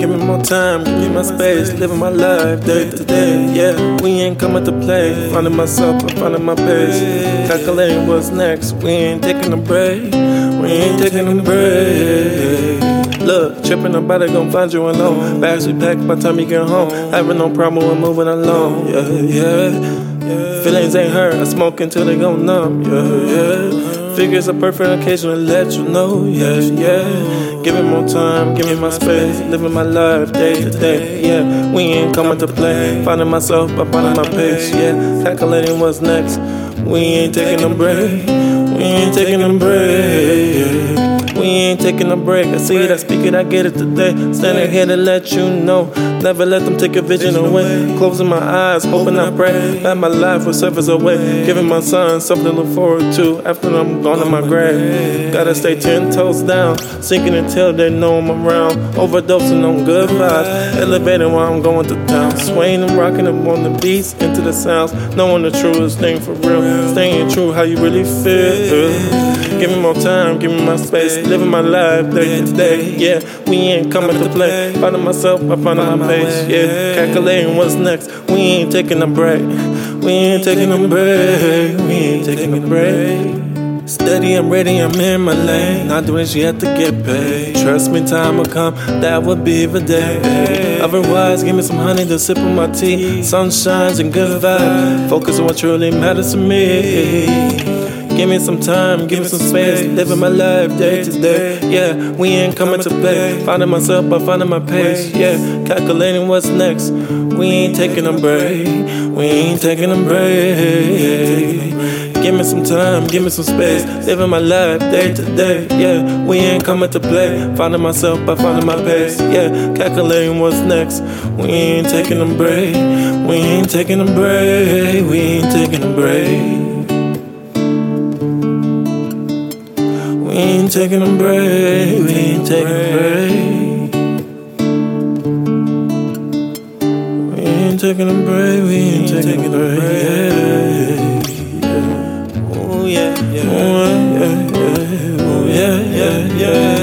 give me more time, give me my space, living my life day to day. Yeah, we ain't coming to play. Finding myself, I'm finding my pace. Calculating what's next, we ain't taking a break. We ain't taking a break. Look, tripping about it, gon' find you alone. Bags we packed by time you get home. Having no problem with moving along. Yeah, yeah. Feelings ain't hurt, I smoke until they go numb. Yeah, yeah. Figures a perfect occasion to let you know. Yeah, yeah. Give me more time, give me my space. Living my life day to day. Yeah, we ain't coming to play. Finding myself by finding my pace. Yeah, calculating what's next. We ain't taking a break. We ain't taking a break. We ain't taking a break. I see it, I speak it, I get it today. Standing here to let you know. Never let them take your vision away. Closing my eyes, hoping I pray that my life will surface away. Giving my son something to look forward to after I'm gone in my grave. Gotta stay ten toes down, sinking until they know I'm around. Overdosing on good vibes, elevating while I'm going to town. Swaying and rocking them on the beats into the sounds. Knowing the truest thing for real. Staying true how you really feel. Give me more time, give me my space living my life day to day. Yeah, we ain't coming to play. Finding myself, I find my Yeah, calculating what's next. We ain't taking a break. We ain't taking a break. We ain't taking a break. Steady, I'm ready, I'm in my lane. Not doing shit to get paid. Trust me, time will come, that will be the day. Otherwise, give me some honey to sip on my tea. Sunshines and good vibes. Focus on what truly matters to me. Give me some time, give me some space. Living my life day to day. Yeah, we ain't coming to play. Finding myself by finding my pace. Yeah, calculating what's next. We ain't taking a break. We ain't taking a break. Give me some time, give me some space. Living my life day to day. Yeah, we ain't coming to play. Finding myself by finding my pace. Yeah, calculating what's next. We ain't taking a break. We ain't taking a break. We ain't taking a break. We ain't taking a break, we ain't taking a break. We ain't taking a break, we ain't taking a break. Yeah. Oh yeah, yeah, oh yeah, yeah, oh yeah, yeah, yeah.